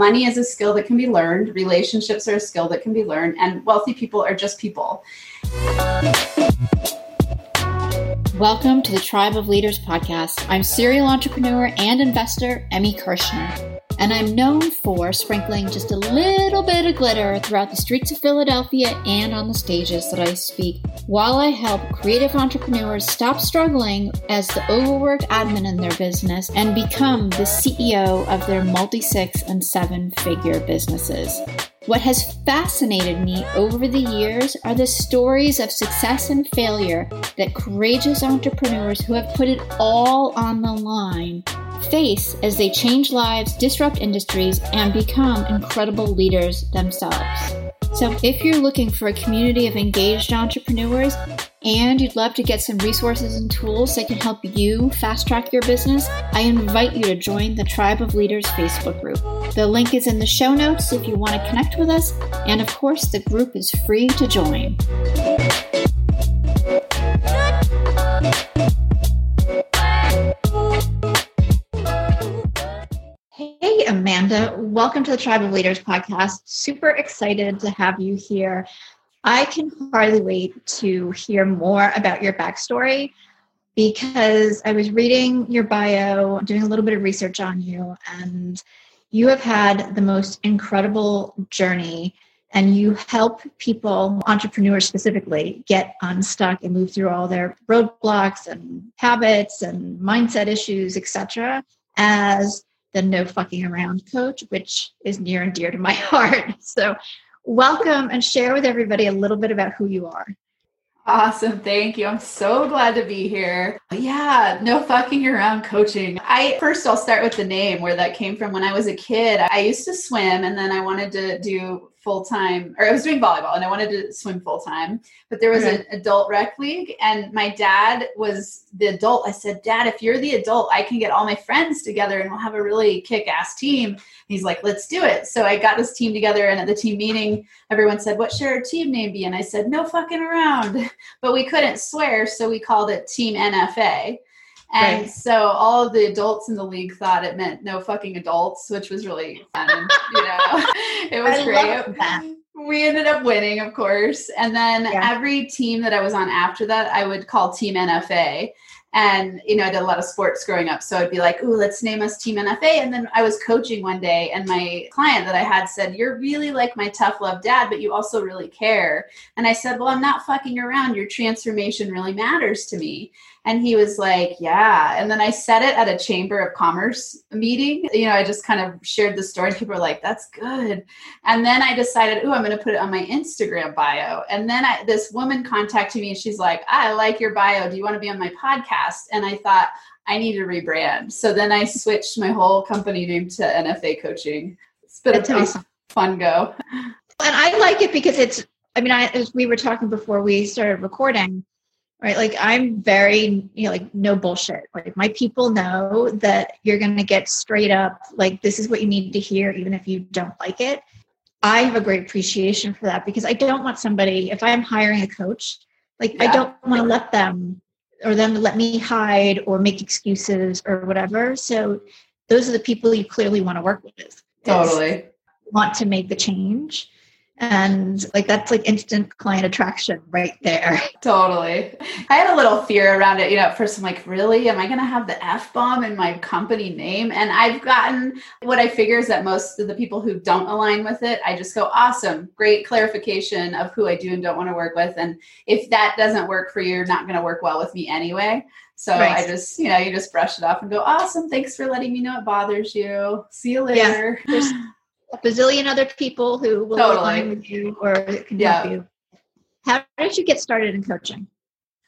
money is a skill that can be learned, relationships are a skill that can be learned, and wealthy people are just people. Welcome to the Tribe of Leaders podcast. I'm serial entrepreneur and investor Emmy Kirshner and I'm known for sprinkling just a little bit of glitter throughout the streets of Philadelphia and on the stages that I speak while I help creative entrepreneurs stop struggling as the overworked admin in their business and become the CEO of their multi six and seven figure businesses. What has fascinated me over the years are the stories of success and failure that courageous entrepreneurs who have put it all on the line face as they change lives, disrupt industries, and become incredible leaders themselves. So, if you're looking for a community of engaged entrepreneurs and you'd love to get some resources and tools that can help you fast track your business, I invite you to join the Tribe of Leaders Facebook group. The link is in the show notes if you want to connect with us, and of course, the group is free to join. Amanda. Welcome to the Tribe of Leaders podcast. Super excited to have you here. I can hardly wait to hear more about your backstory because I was reading your bio, doing a little bit of research on you, and you have had the most incredible journey and you help people entrepreneurs specifically get unstuck and move through all their roadblocks and habits and mindset issues etc as the no fucking around coach, which is near and dear to my heart. So, welcome and share with everybody a little bit about who you are. Awesome. Thank you. I'm so glad to be here. Yeah, no fucking around coaching. I first I'll start with the name where that came from when I was a kid. I used to swim and then I wanted to do full time, or I was doing volleyball and I wanted to swim full time. But there was okay. an adult rec league, and my dad was the adult. I said, Dad, if you're the adult, I can get all my friends together and we'll have a really kick ass team. He's like, Let's do it. So I got this team together, and at the team meeting, everyone said, What should our team name be? And I said, No fucking around. But we couldn't swear, so we called it Team NFA. And right. so all of the adults in the league thought it meant no fucking adults, which was really fun. you know, it was I great. We ended up winning, of course. And then yeah. every team that I was on after that, I would call Team NFA. And, you know, I did a lot of sports growing up. So I'd be like, ooh, let's name us Team NFA. And then I was coaching one day, and my client that I had said, You're really like my tough love dad, but you also really care. And I said, Well, I'm not fucking around. Your transformation really matters to me. And he was like, Yeah. And then I said it at a Chamber of Commerce meeting. You know, I just kind of shared the story. People were like, That's good. And then I decided, Oh, I'm going to put it on my Instagram bio. And then I, this woman contacted me and she's like, I like your bio. Do you want to be on my podcast? And I thought, I need to rebrand. So then I switched my whole company name to NFA Coaching. It's been That's a awesome. fun go. And I like it because it's, I mean, I, as we were talking before we started recording, right? Like i'm very you know like no bullshit. Like my people know that you're going to get straight up like this is what you need to hear even if you don't like it. I have a great appreciation for that because i don't want somebody if i'm hiring a coach like yeah. i don't want to let them or them let me hide or make excuses or whatever. So those are the people you clearly want to work with. Totally. want to make the change and like that's like instant client attraction right there totally i had a little fear around it you know at first i'm like really am i going to have the f-bomb in my company name and i've gotten what i figure is that most of the people who don't align with it i just go awesome great clarification of who i do and don't want to work with and if that doesn't work for you you're not going to work well with me anyway so right. I just, you know, you just brush it off and go, awesome. Thanks for letting me know it bothers you. See you later. Yeah a bazillion other people who will totally. align with you or can yeah. help you. How did you get started in coaching?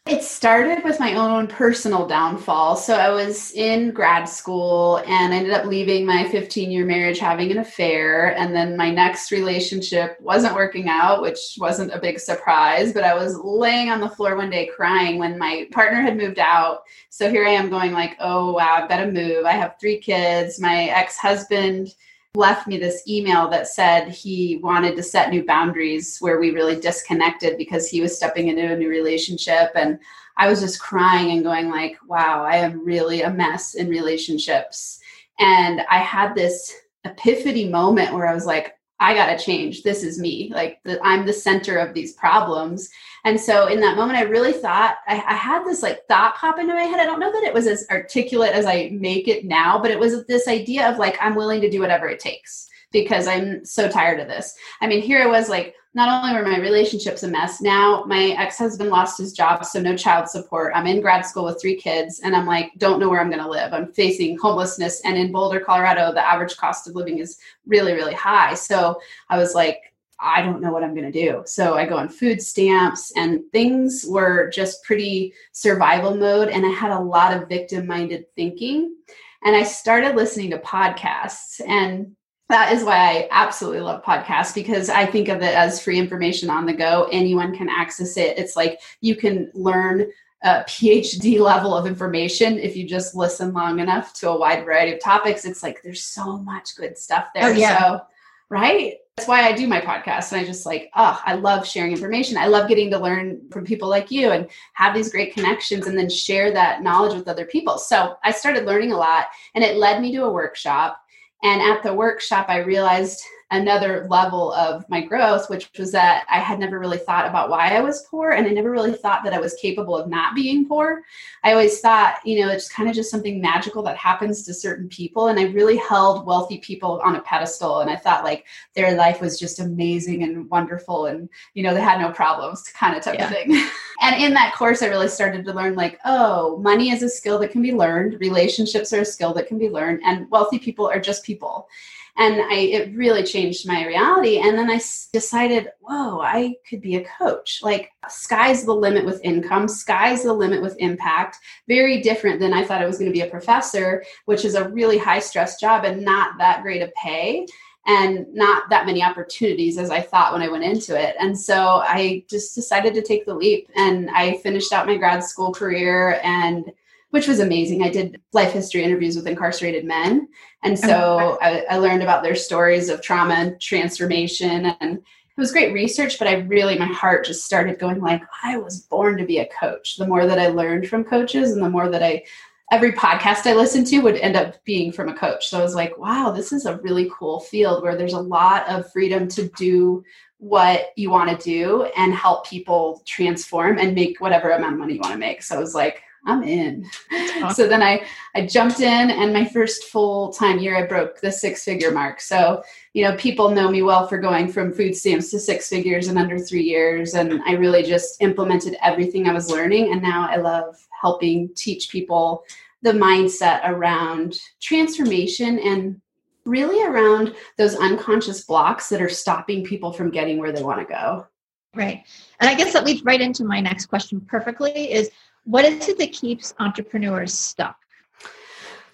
It started with my own personal downfall. So I was in grad school and I ended up leaving my 15 year marriage, having an affair. And then my next relationship wasn't working out, which wasn't a big surprise. But I was laying on the floor one day crying when my partner had moved out. So here I am going like, oh wow, I've got to move. I have three kids. My ex-husband left me this email that said he wanted to set new boundaries where we really disconnected because he was stepping into a new relationship and I was just crying and going like, wow, I am really a mess in relationships. And I had this epiphany moment where I was like, I got to change. This is me. Like the, I'm the center of these problems. And so in that moment, I really thought I, I, had this like thought pop into my head. I don't know that it was as articulate as I make it now, but it was this idea of like, I'm willing to do whatever it takes because I'm so tired of this. I mean, here it was like, not only were my relationships a mess, now my ex husband lost his job, so no child support. I'm in grad school with three kids, and I'm like, don't know where I'm going to live. I'm facing homelessness, and in Boulder, Colorado, the average cost of living is really, really high. So I was like, I don't know what I'm going to do. So I go on food stamps, and things were just pretty survival mode. And I had a lot of victim minded thinking. And I started listening to podcasts. And that is why I absolutely love podcasts because I think of it as free information on the go. Anyone can access it. It's like you can learn a PhD level of information if you just listen long enough to a wide variety of topics. It's like there's so much good stuff there. Oh, yeah. So, right? That's why I do my podcast. And I just like, oh, I love sharing information. I love getting to learn from people like you and have these great connections and then share that knowledge with other people. So I started learning a lot and it led me to a workshop and at the workshop, I realized another level of my growth, which was that I had never really thought about why I was poor. And I never really thought that I was capable of not being poor. I always thought, you know, it's kind of just something magical that happens to certain people. And I really held wealthy people on a pedestal. And I thought like their life was just amazing and wonderful. And, you know, they had no problems kind of type yeah. of thing. and in that course, I really started to learn like, oh, money is a skill that can be learned. Relationships are a skill that can be learned. And wealthy people are just people and I it really changed my reality. And then I decided, whoa, I could be a coach. Like sky's the limit with income, sky's the limit with impact. Very different than I thought I was going to be a professor, which is a really high stress job and not that great of pay and not that many opportunities as I thought when I went into it. And so I just decided to take the leap and I finished out my grad school career and which was amazing. I did life history interviews with incarcerated men. And so I, I, learned about their stories of trauma transformation. And it was great research, but I really, my heart just started going like, I was born to be a coach. The more that I learned from coaches and the more that I, every podcast I listened to would end up being from a coach. So I was like, wow, this is a really cool field where there's a lot of freedom to do what you want to do and help people transform and make whatever amount of money you want to make. So I was like, I'm in. Awesome. So then I I jumped in and my first full time year I broke the six figure mark. So, you know, people know me well for going from food stamps to six figures in under 3 years and I really just implemented everything I was learning and now I love helping teach people the mindset around transformation and really around those unconscious blocks that are stopping people from getting where they want to go. Right. And I guess that leads right into my next question perfectly is what is it that keeps entrepreneurs stuck?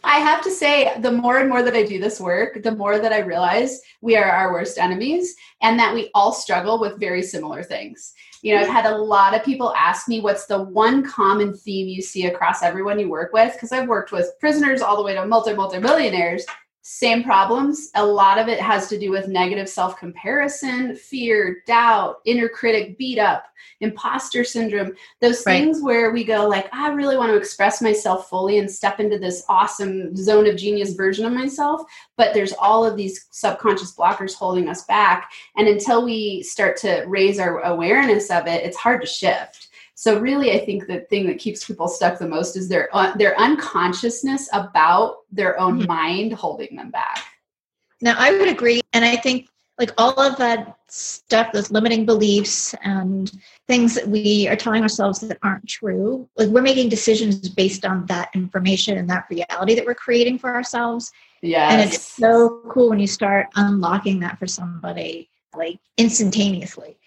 I have to say, the more and more that I do this work, the more that I realize we are our worst enemies and that we all struggle with very similar things. You know, I've had a lot of people ask me what's the one common theme you see across everyone you work with? Because I've worked with prisoners all the way to multi multi millionaires same problems. A lot of it has to do with negative self comparison, fear, doubt, inner critic, beat up, imposter syndrome. Those right. things where we go, like, I really want to express myself fully and step into this awesome zone of genius version of myself. But there's all of these subconscious blockers holding us back. And until we start to raise our awareness of it, it's hard to shift. So really, I think the thing that keeps people stuck the most is their uh, their unconsciousness about their own mm-hmm. mind holding them back. Now, I would agree, and I think like all of that stuff, those limiting beliefs and things that we are telling ourselves that aren't true, like we're making decisions based on that information and that reality that we're creating for ourselves. Yeah, and it's so cool when you start unlocking that for somebody like instantaneously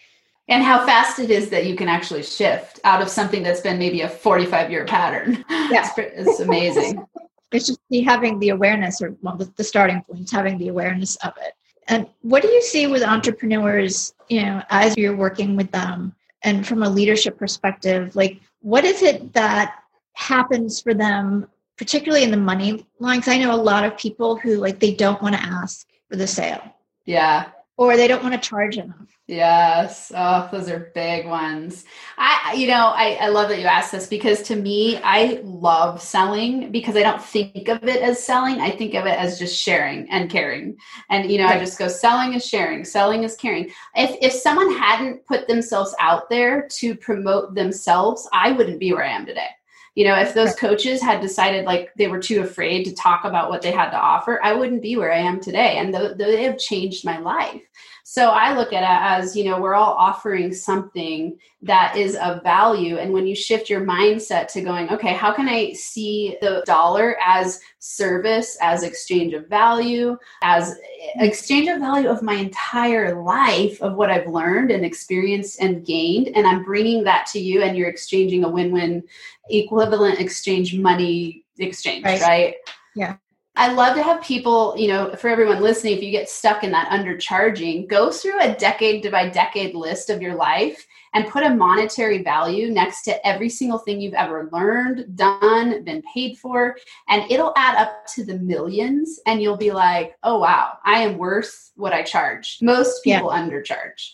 and how fast it is that you can actually shift out of something that's been maybe a 45 year pattern. Yeah. It's, it's amazing. It's just having the awareness or well the, the starting point having the awareness of it. And what do you see with entrepreneurs you know as you're working with them? And from a leadership perspective like what is it that happens for them particularly in the money lines i know a lot of people who like they don't want to ask for the sale. Yeah or they don't want to charge enough. Yes. Oh, those are big ones. I, you know, I, I love that you asked this because to me, I love selling because I don't think of it as selling. I think of it as just sharing and caring. And, you know, right. I just go selling is sharing, selling is caring. If, if someone hadn't put themselves out there to promote themselves, I wouldn't be where I am today. You know, if those coaches had decided like they were too afraid to talk about what they had to offer, I wouldn't be where I am today. And th- they have changed my life. So I look at it as, you know, we're all offering something that is of value. And when you shift your mindset to going, okay, how can I see the dollar as service, as exchange of value, as exchange of value of my entire life of what I've learned and experienced and gained. And I'm bringing that to you, and you're exchanging a win win equivalent exchange money exchange, right? right? Yeah. I love to have people, you know, for everyone listening, if you get stuck in that undercharging, go through a decade by decade list of your life and put a monetary value next to every single thing you've ever learned, done, been paid for, and it'll add up to the millions. And you'll be like, oh, wow, I am worth what I charge. Most people yeah. undercharge.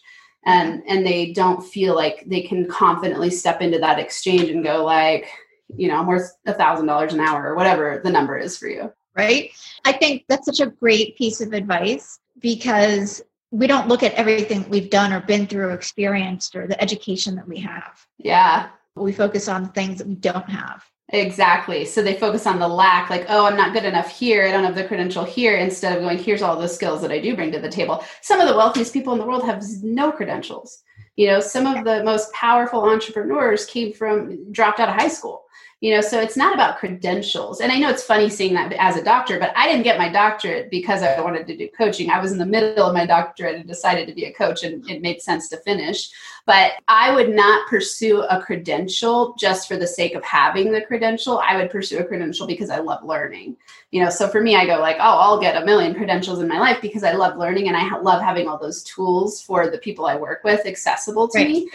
And, and they don't feel like they can confidently step into that exchange and go like, you know, I'm worth a thousand dollars an hour or whatever the number is for you right? I think that's such a great piece of advice because we don't look at everything we've done or been through or experienced or the education that we have. Yeah. We focus on things that we don't have. Exactly. So they focus on the lack, like, oh, I'm not good enough here. I don't have the credential here, instead of going, here's all the skills that I do bring to the table. Some of the wealthiest people in the world have no credentials. You know, some of the most powerful entrepreneurs came from, dropped out of high school you know so it's not about credentials. And i know it's funny saying that as a doctor but i didn't get my doctorate because i wanted to do coaching. I was in the middle of my doctorate and decided to be a coach and it made sense to finish. But i would not pursue a credential just for the sake of having the credential. I would pursue a credential because i love learning. You know so for me i go like oh i'll get a million credentials in my life because i love learning and i love having all those tools for the people i work with accessible to right. me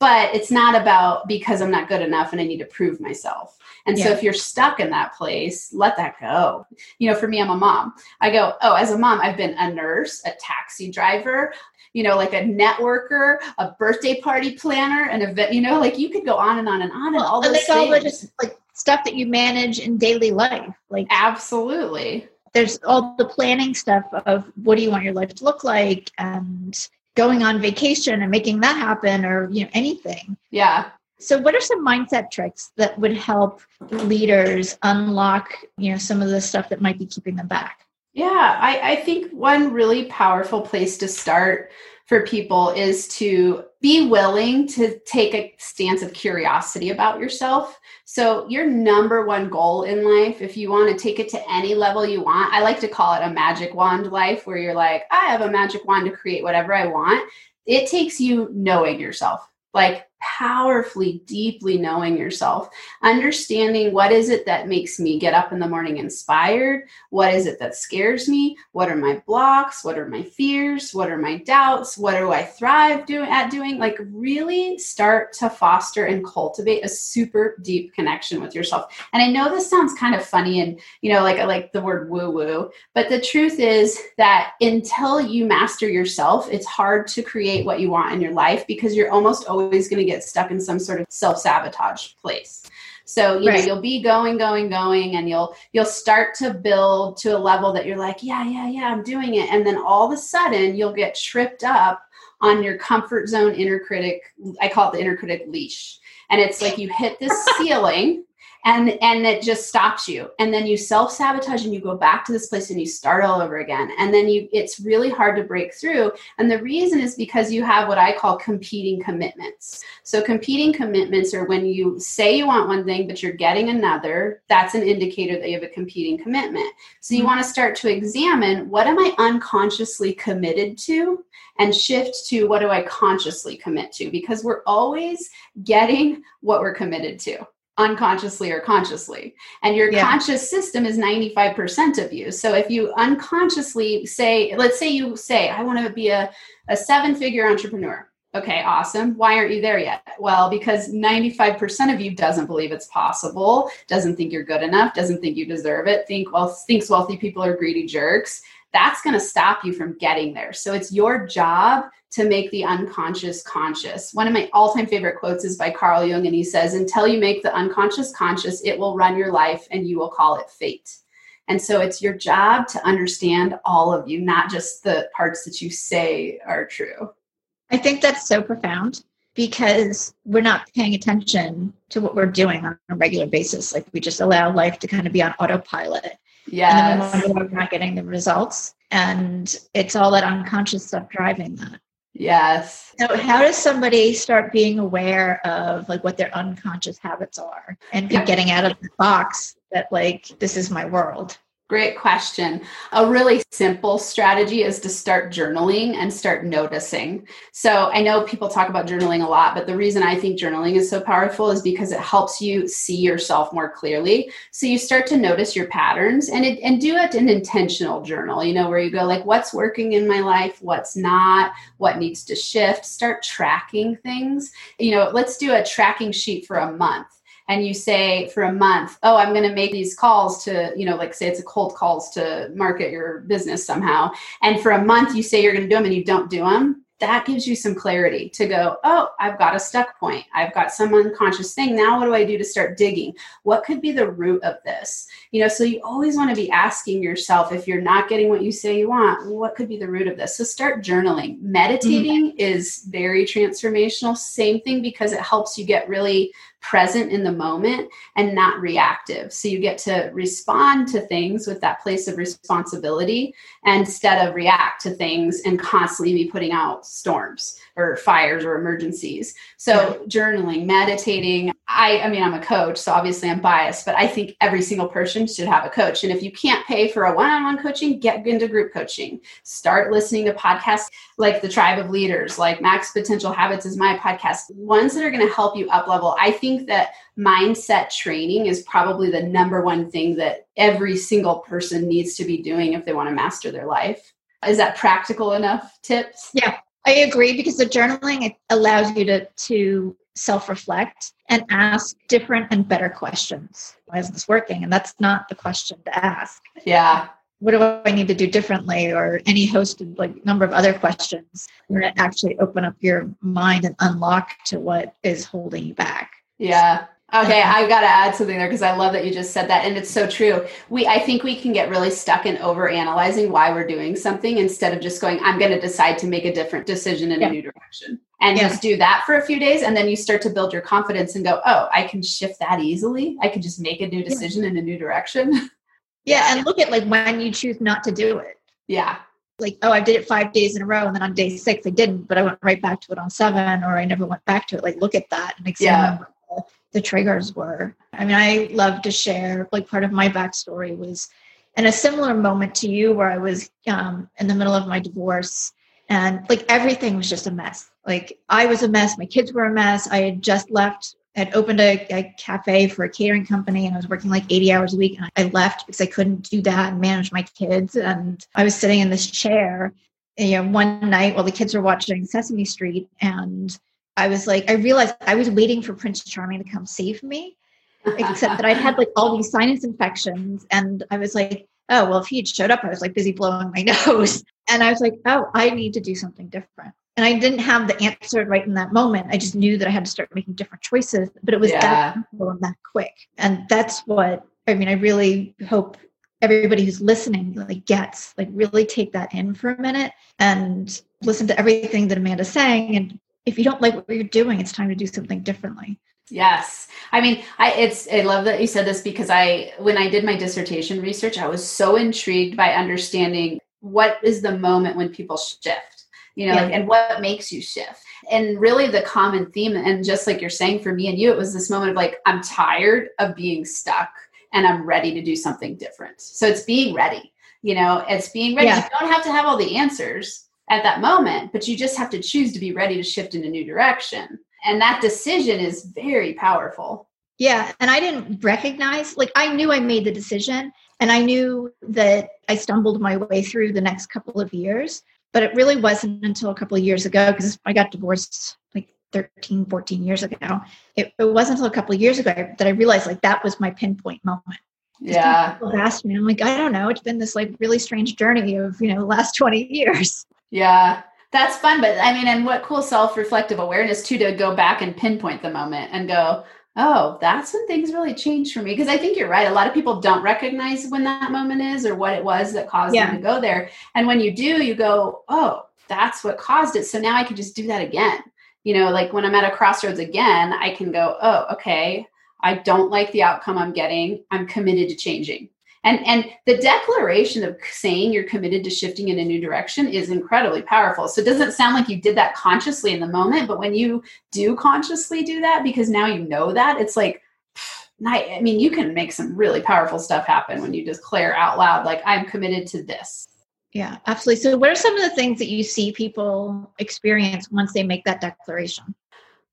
but it's not about because I'm not good enough and I need to prove myself. And yeah. so if you're stuck in that place, let that go. You know, for me, I'm a mom. I go, oh, as a mom, I've been a nurse, a taxi driver, you know, like a networker, a birthday party planner, an event, you know, like you could go on and on and on and all those things. all just like stuff that you manage in daily life. Like absolutely. There's all the planning stuff of what do you want your life to look like and going on vacation and making that happen or you know anything. Yeah. So what are some mindset tricks that would help leaders unlock you know some of the stuff that might be keeping them back? Yeah i, I think one really powerful place to start for people is to be willing to take a stance of curiosity about yourself. So, your number one goal in life, if you want to take it to any level you want, I like to call it a magic wand life, where you're like, I have a magic wand to create whatever I want. It takes you knowing yourself. Like, powerfully deeply knowing yourself understanding what is it that makes me get up in the morning inspired what is it that scares me what are my blocks what are my fears what are my doubts what do i thrive do, at doing? Like really start to foster and cultivate a super deep connection with yourself. And i know this sounds kind of funny and you know like i like the word woo woo but the truth is that until you master yourself it's hard to create what you want in your life because you're almost always going to get stuck in some sort of self-sabotage place. So you right. know you'll be going going going and you'll you'll start to build to a level that you're like yeah yeah yeah i'm doing it. And then all of a sudden you'll get tripped up on your comfort zone inner critic i call it the inner critic leash. And it's like you hit this ceiling and and it just stops you. And then you self-sabotage and you go back to this place and you start all over again. And then you it's really hard to break through. And the reason is because you have what i call competing commitments. So competing commitments are when you say you want one thing but you're getting another. That's an indicator that you have a competing commitment. So you mm-hmm. want to start to examine what am i unconsciously committed to? And shift to what do i consciously commit to? Because we're always getting what we're committed to unconsciously or consciously. And your yeah. conscious system is 95% of you. So if you unconsciously say, let's say you say, I want to be a, a seven figure entrepreneur. Okay, awesome. Why aren't you there yet? Well, because 95% of you doesn't believe it's possible, doesn't think you're good enough, doesn't think you deserve it, think well thinks wealthy people are greedy jerks. that's going to stop you from getting there. So it's your job to make the unconscious conscious. One of my all time favorite quotes is by Carl Jung, and he says, Until you make the unconscious conscious, it will run your life and you will call it fate. And so it's your job to understand all of you, not just the parts that you say are true. I think that's so profound because we're not paying attention to what we're doing on a regular basis. Like we just allow life to kind of be on autopilot. Yeah. And then we wonder why we're not getting the results. And it's all that unconscious stuff driving that. Yes. So how does somebody start being aware of like what their unconscious habits are and yeah. getting out of the box that like this is my world? Great question. A really simple strategy is to start journaling and start noticing. So, I know people talk about journaling a lot, but the reason I think journaling is so powerful is because it helps you see yourself more clearly. So, you start to notice your patterns and it, and do it an intentional journal, you know, where you go like what's working in my life, what's not, what needs to shift, start tracking things. You know, let's do a tracking sheet for a month and you say for a month, oh, I'm going to make these calls to, you know, like say it's a cold calls to market your business somehow. And for a month, you say you're going to do them and you don't do them. That gives you some clarity to go, oh, I've got a stuck point. I've got some unconscious thing. Now, what do I do to start digging? What could be the root of this? You know, so you always want to be asking yourself if you're not getting what you say you want, what could be the root of this? So start journaling. Meditating mm-hmm. is very transformational. Same thing because it helps you get really present in the moment and not reactive. So you get to respond to things with that place of responsibility instead of react to things and constantly be putting out storms or fires or emergencies. So yeah. journaling, meditating, I I mean I'm a coach, so obviously I'm biased, but I think every single person should have a coach. And if you can't pay for a one-on-one coaching, get into group coaching. Start listening to podcasts like the Tribe of Leaders, like Max Potential Habits is my podcast. Ones that are going to help you up level. I think that mindset training is probably the number one thing that every single person needs to be doing if they want to master their life. Is that practical enough tips? Yeah, I agree because the journaling allows you to to self-reflect and ask different and better questions. Why isn't this working? And that's not the question to ask. Yeah. What do I need to do differently? Or any host of like number of other questions. Gonna actually open up your mind and unlock to what is holding you back. Yeah. Okay, I've got to add something there because I love that you just said that, and it's so true. We, I think, we can get really stuck in over analyzing why we're doing something instead of just going, "I'm going to decide to make a different decision in yeah. a new direction," and yeah. just do that for a few days, and then you start to build your confidence and go, "Oh, I can shift that easily. I can just make a new decision yeah. in a new direction." Yeah, and look at like when you choose not to do it. Yeah, like, oh, I did it five days in a row, and then on day six I didn't, but I went right back to it on seven, or I never went back to it. Like, look at that and examine yeah the triggers were. I mean, I love to share, like, part of my backstory was in a similar moment to you where I was um, in the middle of my divorce and like everything was just a mess. Like, I was a mess, my kids were a mess. I had just left had opened a, a, cafe for a catering company and I was working like 80 hours a week. And I left because I couldn't do that and manage my kids. And I was sitting in this chair, you know, one night while the kids were watching Sesame Street and I was like, I realized I was waiting for Prince Charming to come save me, except that I'd had like all these sinus infections. And I was like, oh, well, if he had showed up, I was like busy blowing my nose. And I was like, oh, I need to do something different. And I didn't have the answer right in that moment. I just knew that I had to start making different choices, but it was yeah. that simple and that quick. And that's what I mean, I really hope everybody who's listening like gets like really take that in for a minute and listen to everything that Amanda's saying and if you don't like what you're doing, it's time to do something differently. Yes. I mean, I it's I love that you said this because I when I did my dissertation research, I was so intrigued by understanding what is the moment when people shift. You know, yeah. like, and what makes you shift. And really the common theme and just like you're saying for me and you it was this moment of like I'm tired of being stuck and I'm ready to do something different. So it's being ready. You know, it's being ready. Yeah. You don't have to have all the answers at that moment, but you just have to choose to be ready to shift in a new direction. And that decision is very powerful. Yeah. And I didn't recognize, like, I knew I made the decision and I knew that I stumbled my way through the next couple of years. But it really wasn't until a couple of years ago, because I got divorced like 13, 14 years ago. It, it wasn't until a couple of years ago that I realized, like, that was my pinpoint moment. Yeah. People have asked me, I'm like, I don't know. It's been this like really strange journey of, you know, the last 20 years. Yeah. That's fun. But I mean, and what cool self reflective awareness too to go back and pinpoint the moment and go, oh, that's when things really changed for me. Because I think you're right. A lot of people don't recognize when that moment is or what it was that caused yeah. them to go there. And when you do, you go, oh, that's what caused it. So now I can just do that again. You know, like when I'm at a crossroads again, I can go, oh, okay, I don't like the outcome I'm getting. I'm committed to changing. And and the declaration of saying you're committed to shifting in a new direction is incredibly powerful. So it doesn't sound like you did that consciously in the moment, but when you do consciously do that because now you know that, it's like I mean, you can make some really powerful stuff happen when you declare out loud, like, I'm committed to this. Yeah, absolutely. So, what are some of the things that you see people experience once they make that declaration?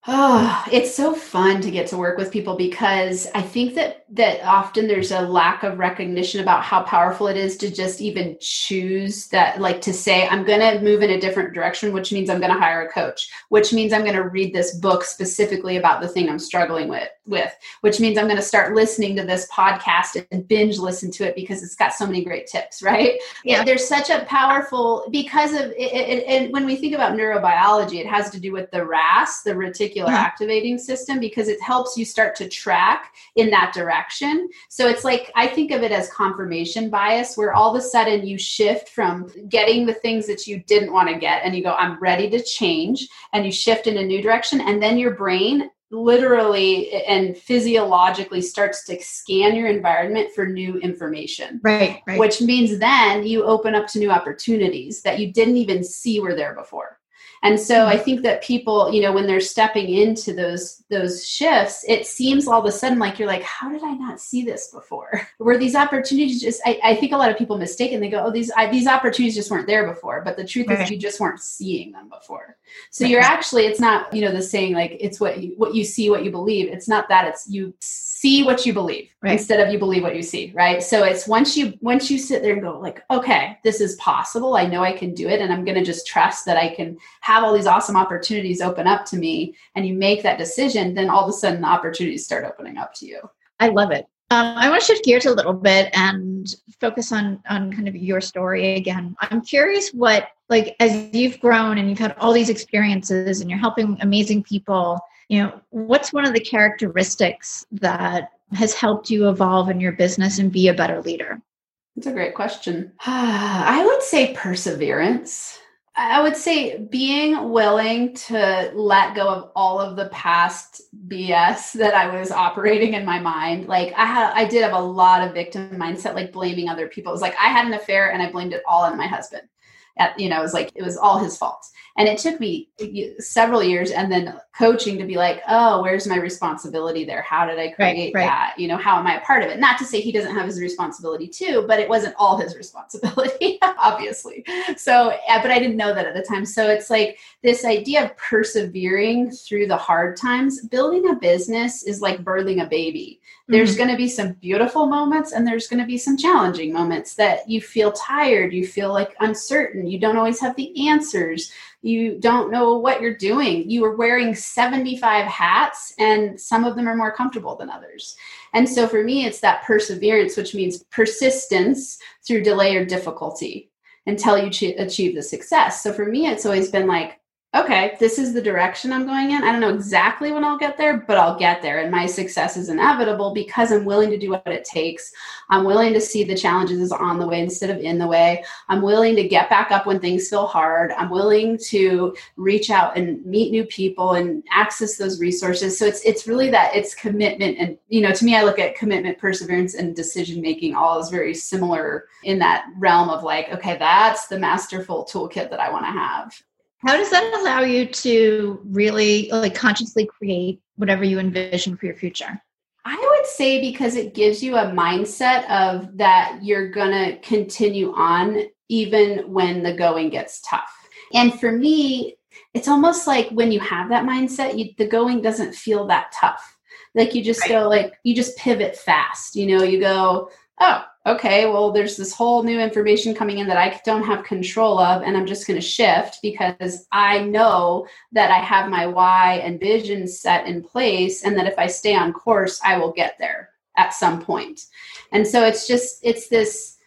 Oh, it's so fun to get to work with people because I think that that often there's a lack of recognition about how powerful it is to just even choose that like to say I'm going to move in a different direction which means I'm going to hire a coach, which means I'm going to read this book specifically about the thing I'm struggling with with, which means I'm going to start listening to this podcast and binge listen to it because it's got so many great tips, right? Yeah, there's such a powerful because of it, it, and when we think about neurobiology, it has to do with the RAS, the reticular reticular yeah. activating system because it helps you start to track in that direction. So it's like I think of it as confirmation bias, where all of a sudden you shift from getting the things that you didn't want to get and you go, I'm ready to change, and you shift in a new direction. And then your brain literally and physiologically starts to scan your environment for new information. Right, right. Which means then you open up to new opportunities that you didn't even see were there before. And so I mm-hmm. think that people, you know, when they're stepping into those those shifts, it seems all of a sudden like you're like, how did I not see this before? Were these opportunities just? I, I think a lot of people mistake and they go, oh, these I, these opportunities just weren't there before. But the truth right. is, you just weren't seeing them before. So you're actually, it's not, you know, the saying like it's what you what you see, what you believe. It's not that. It's you see what you believe right. instead of you believe what you see. Right. So it's once you once you sit there and go like, okay, this is possible. I know I can do it, and I'm going to just trust that I can have all these awesome opportunities open up to me. And you make that decision then all of a sudden the opportunities start opening up to you. I love it. Um, I want to shift gears a little bit and focus on on kind of your story again. I'm curious what like as you've grown and you've had all these experiences and you're helping amazing people. You know, what's one of the characteristics that has helped you evolve in your business and be a better leader? That's a great question. I would say perseverance. I would say being willing to let go of all of the past BS that I was operating in my mind. Like I had I did have a lot of victim mindset, like blaming other people. It was like I had an affair and I blamed it all on my husband. At, you know, it was like it was all his fault. And it took me several years and then coaching to be like, oh, where's my responsibility there? How did I create right, right. that? You know, how am I a part of it? Not to say he doesn't have his responsibility too, but it wasn't all his responsibility, obviously. So, uh, but I didn't know that at the time. So it's like this idea of persevering through the hard times. Building a business is like birthing a baby. There's mm-hmm. going to be some beautiful moments and there's going to be some challenging moments that you feel tired, you feel like uncertain, you don't always have the answers you don't know what you're doing. You are wearing 75 hats, and some of them are more comfortable than others. And so for me, it's that perseverance, which means persistence through delay or difficulty until you achieve the success. So for me, it's always been like, okay, this is the direction I'm going in. I don't know exactly when I'll get there, but I'll get there. And my success is inevitable because I'm willing to do what it takes. I'm willing to see the challenges on the way instead of in the way. I'm willing to get back up when things feel hard. I'm willing to reach out and meet new people and access those resources. So it's it's really that it's commitment and you know, to me I look at commitment, perseverance and decision making all as very similar in that realm of like, okay, that's the masterful toolkit that I want to have. How does that allow you to really like consciously create whatever you envision for your future? I would say because it gives you a mindset of that you're going to continue on even when the going gets tough. And for me, it's almost like when you have that mindset, you, the going doesn't feel that tough. Like you just right. go like you just pivot fast. You know, you go, oh, okay, well, there's this whole new information coming in that I don't have control of, and I'm just going to shift because I know that I have my why and vision set in place, and that if I stay on course, I will get there. at some point. And so it's just, it's this,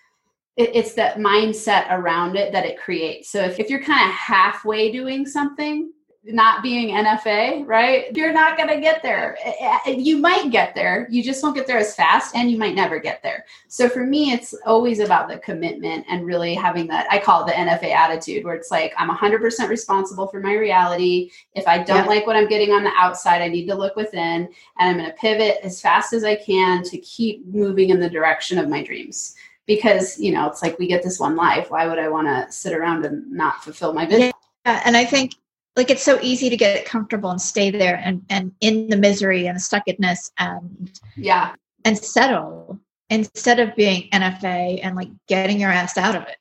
it's that mindset around it that it creates. So if, if you're kind of halfway doing something, not being NFA, right? You're not going to get there. Eh, eh, you might get there. You just won't get there as fast and you might never get there. So for me, it's always about the commitment and really having that, I call it the NFA attitude, where it's like, I'm 100% responsible for my reality. If I don't yeah. like what I'm getting on the outside, I need to look within and I'm going to pivot as fast as I can to keep moving in the direction of my dreams because you know it's like we get this one life why would i want to sit around and not fulfill my vision yeah and i think like it's so easy to get comfortable and stay there and and in the misery and the stuckedness and yeah and settle instead of being NFA and like getting your ass out of it.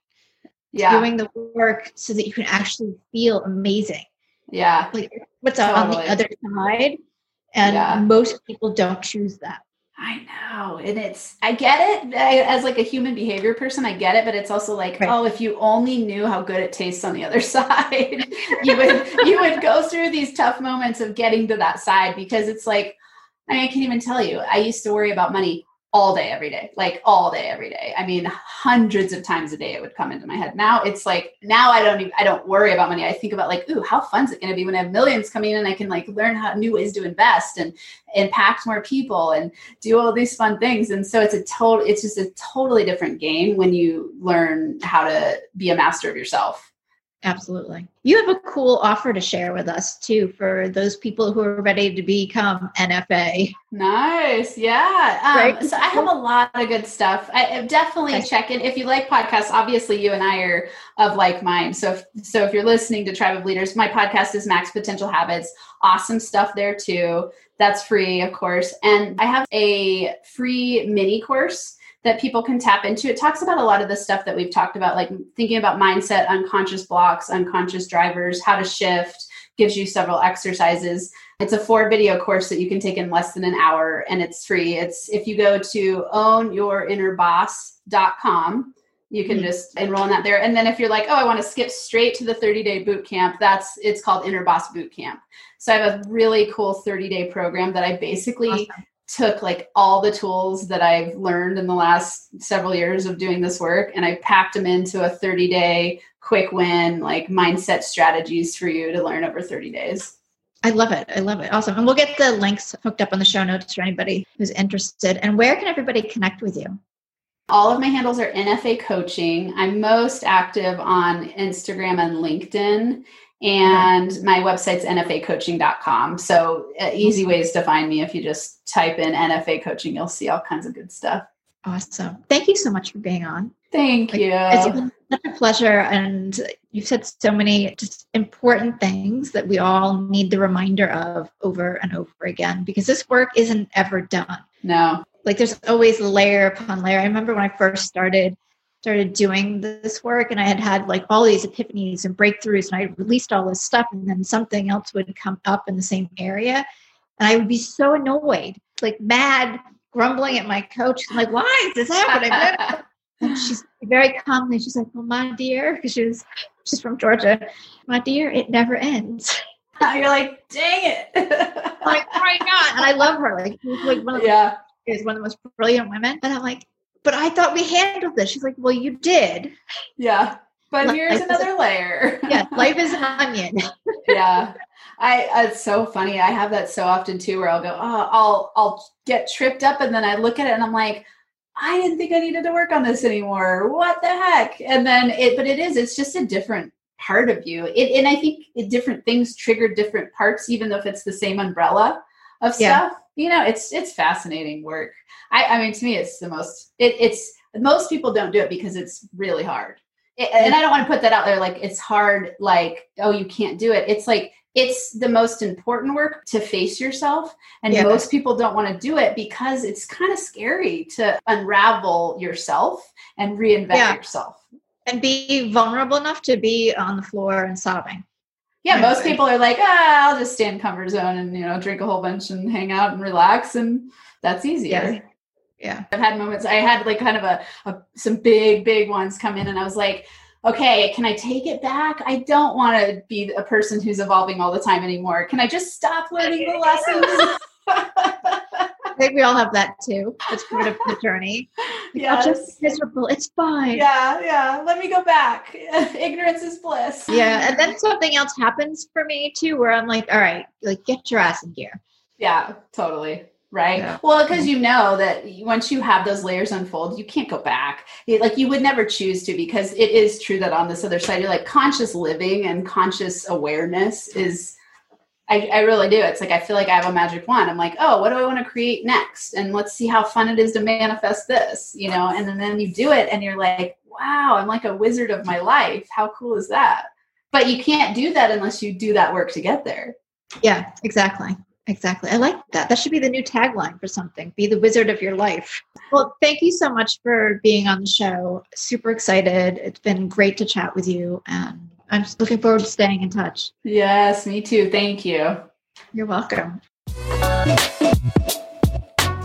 Yeah. Doing the work so that you can actually feel amazing. Yeah. Like what's totally. on the other side. And yeah. most people don't choose that. I know. And it's, I get it I, as like a human behavior person, I get it, but it's also like, right. oh, if you only knew how good it tastes on the other side, you would, you would go through these tough moments of getting to that side because it's like, I mean, I can't even tell you. I used to worry about money all day every day like all day every day. I mean hundreds of times a day it would come into my head. Now it's like now i don't even i don't worry about money. I think about like ooh how fun is it going to be when i have millions coming in and i can like learn how new ways to invest and impact more people and do all these fun things. And so it's a total it's just a totally different game when you learn how to be a master of yourself Absolutely. You have a cool offer to share with us too for those people who are ready to become NFA. Nice. Yeah. Um, right. So I have a lot of good stuff. I definitely okay. check it. If you like podcasts, obviously you and I are of like mind. So if, so if you're listening to Tribe of Leaders, my podcast is Max Potential Habits. Awesome stuff there too. That's free, of course. And I have a free mini course that people can tap into. It talks about a lot of the stuff that we've talked about, like thinking about mindset, unconscious blocks, unconscious drivers, how to shift, gives you several exercises. It's a four video course that you can take in less than an hour and it's free. It's if you go to ownyourinnerboss.com, you can mm-hmm. just enroll in that there. And then if you're like, oh, I want to skip straight to the 30 day boot camp, that's it's called Inner Boss Boot Camp. So I have a really cool 30 day program that I basically awesome took like all the tools that I've learned in the last several years of doing this work and I packed them into a 30 day quick win, like mindset strategies for you to learn over 30 days. I love it. I love it. Awesome. And we'll get the links hooked up on the show notes for anybody who's interested. And where can everybody connect with you? All of my handles are NFA coaching. I'm most active on Instagram and LinkedIn and my website's nfacoaching.com. So uh, easy ways to find me if you just type in NFA coaching, you'll see all kinds of good stuff. Awesome. Thank you so much for being on. Thank like, you. It's been such a pleasure. And you've said so many just important things that we all need the reminder of over and over again because this work isn't ever done. No. Like there's always layer upon layer. I remember when I first started started doing this work and I had had like all these epiphanies and breakthroughs and I released all this stuff and then something else would come up in the same area and I would be so annoyed, like mad, grumbling at my coach, like, why is this happening? and she's very calmly, she's like, well, my dear, because she was, she's from Georgia, my dear, it never ends. You're like, dang it. like, my God. And I love her. Like, she's like one of the, yeah. is one of the most brilliant women. And I'm like, but I thought we handled this. She's like, well, you did. Yeah. But life here's another a, layer. yeah. Life is an onion. yeah. I, uh, it's so funny. I have that so often too, where I'll go, oh, I'll, I'll get tripped up. And then I look at it and I'm like, I didn't think I needed to work on this anymore. What the heck? And then it, but it is, it's just a different part of you. It, and I think different things trigger different parts, even though if it's the same umbrella of stuff. You know, it's it's fascinating work. I, I mean, to me, it's the most. It, it's most people don't do it because it's really hard. It, and I don't want to put that out there like it's hard. Like, oh, you can't do it. It's like it's the most important work to face yourself and yeah. most people don't want to do it because it's kind of scary to unravel yourself and reinvent yeah. yourself and be vulnerable enough to be on the floor and sobbing yeah, most people are like, ah, I'll just stay in comfort zone and you know drink a whole bunch and hang out and relax, and that's easier. Yeah. Yeah. I've had moments. I had like kind of a, a some big big ones come in, and I was like, okay, can I take it back? I don't want to be a person who's evolving all the time anymore. Can I just stop learning the lessons? think we all have that too. It's part of the journey. Like, Yes. I'll just miserable. It's fine. Yeah, yeah. Let me go back. Ignorance is bliss. Yeah. And then something else happens for me too, where I'm like, all right, like get your ass in gear. Yeah, totally. Right. Yeah. Well, because you know that once you have those layers unfold, you can't go back. It- like you would never choose to, because it is true that on this other side, you're like conscious living and conscious awareness is. I, I really do. It's like I feel like I have a magic wand. I'm like, oh, what do I want to create next? And let's see how fun it is to manifest this, you know. And then, then you do it, and you're like, wow, I'm like a wizard of my life. How cool is that? But you can't do that unless you do that work to get there. Yeah, exactly. Exactly. I like that. That should be the new tagline for something. Be the wizard of your life. Well, thank you so much for being on the show. Super excited. It's been great to chat with you. And I'm just looking forward to staying in touch. Yes, me too. Thank you. You're welcome.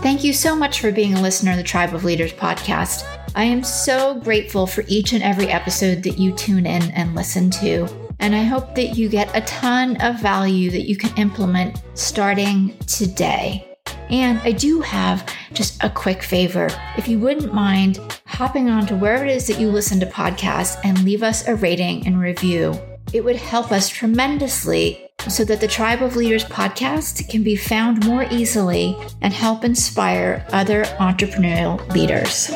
Thank you so much for being a listener of the Tribe of Leaders podcast. I am so grateful for each and every episode that you tune in and listen to. And I hope that you get a ton of value that you can implement starting today. And I do have just a quick favor. If you wouldn't mind hopping on to wherever it is that you listen to podcasts and leave us a rating and review, it would help us tremendously so that the Tribe of Leaders podcast can be found more easily and help inspire other entrepreneurial leaders.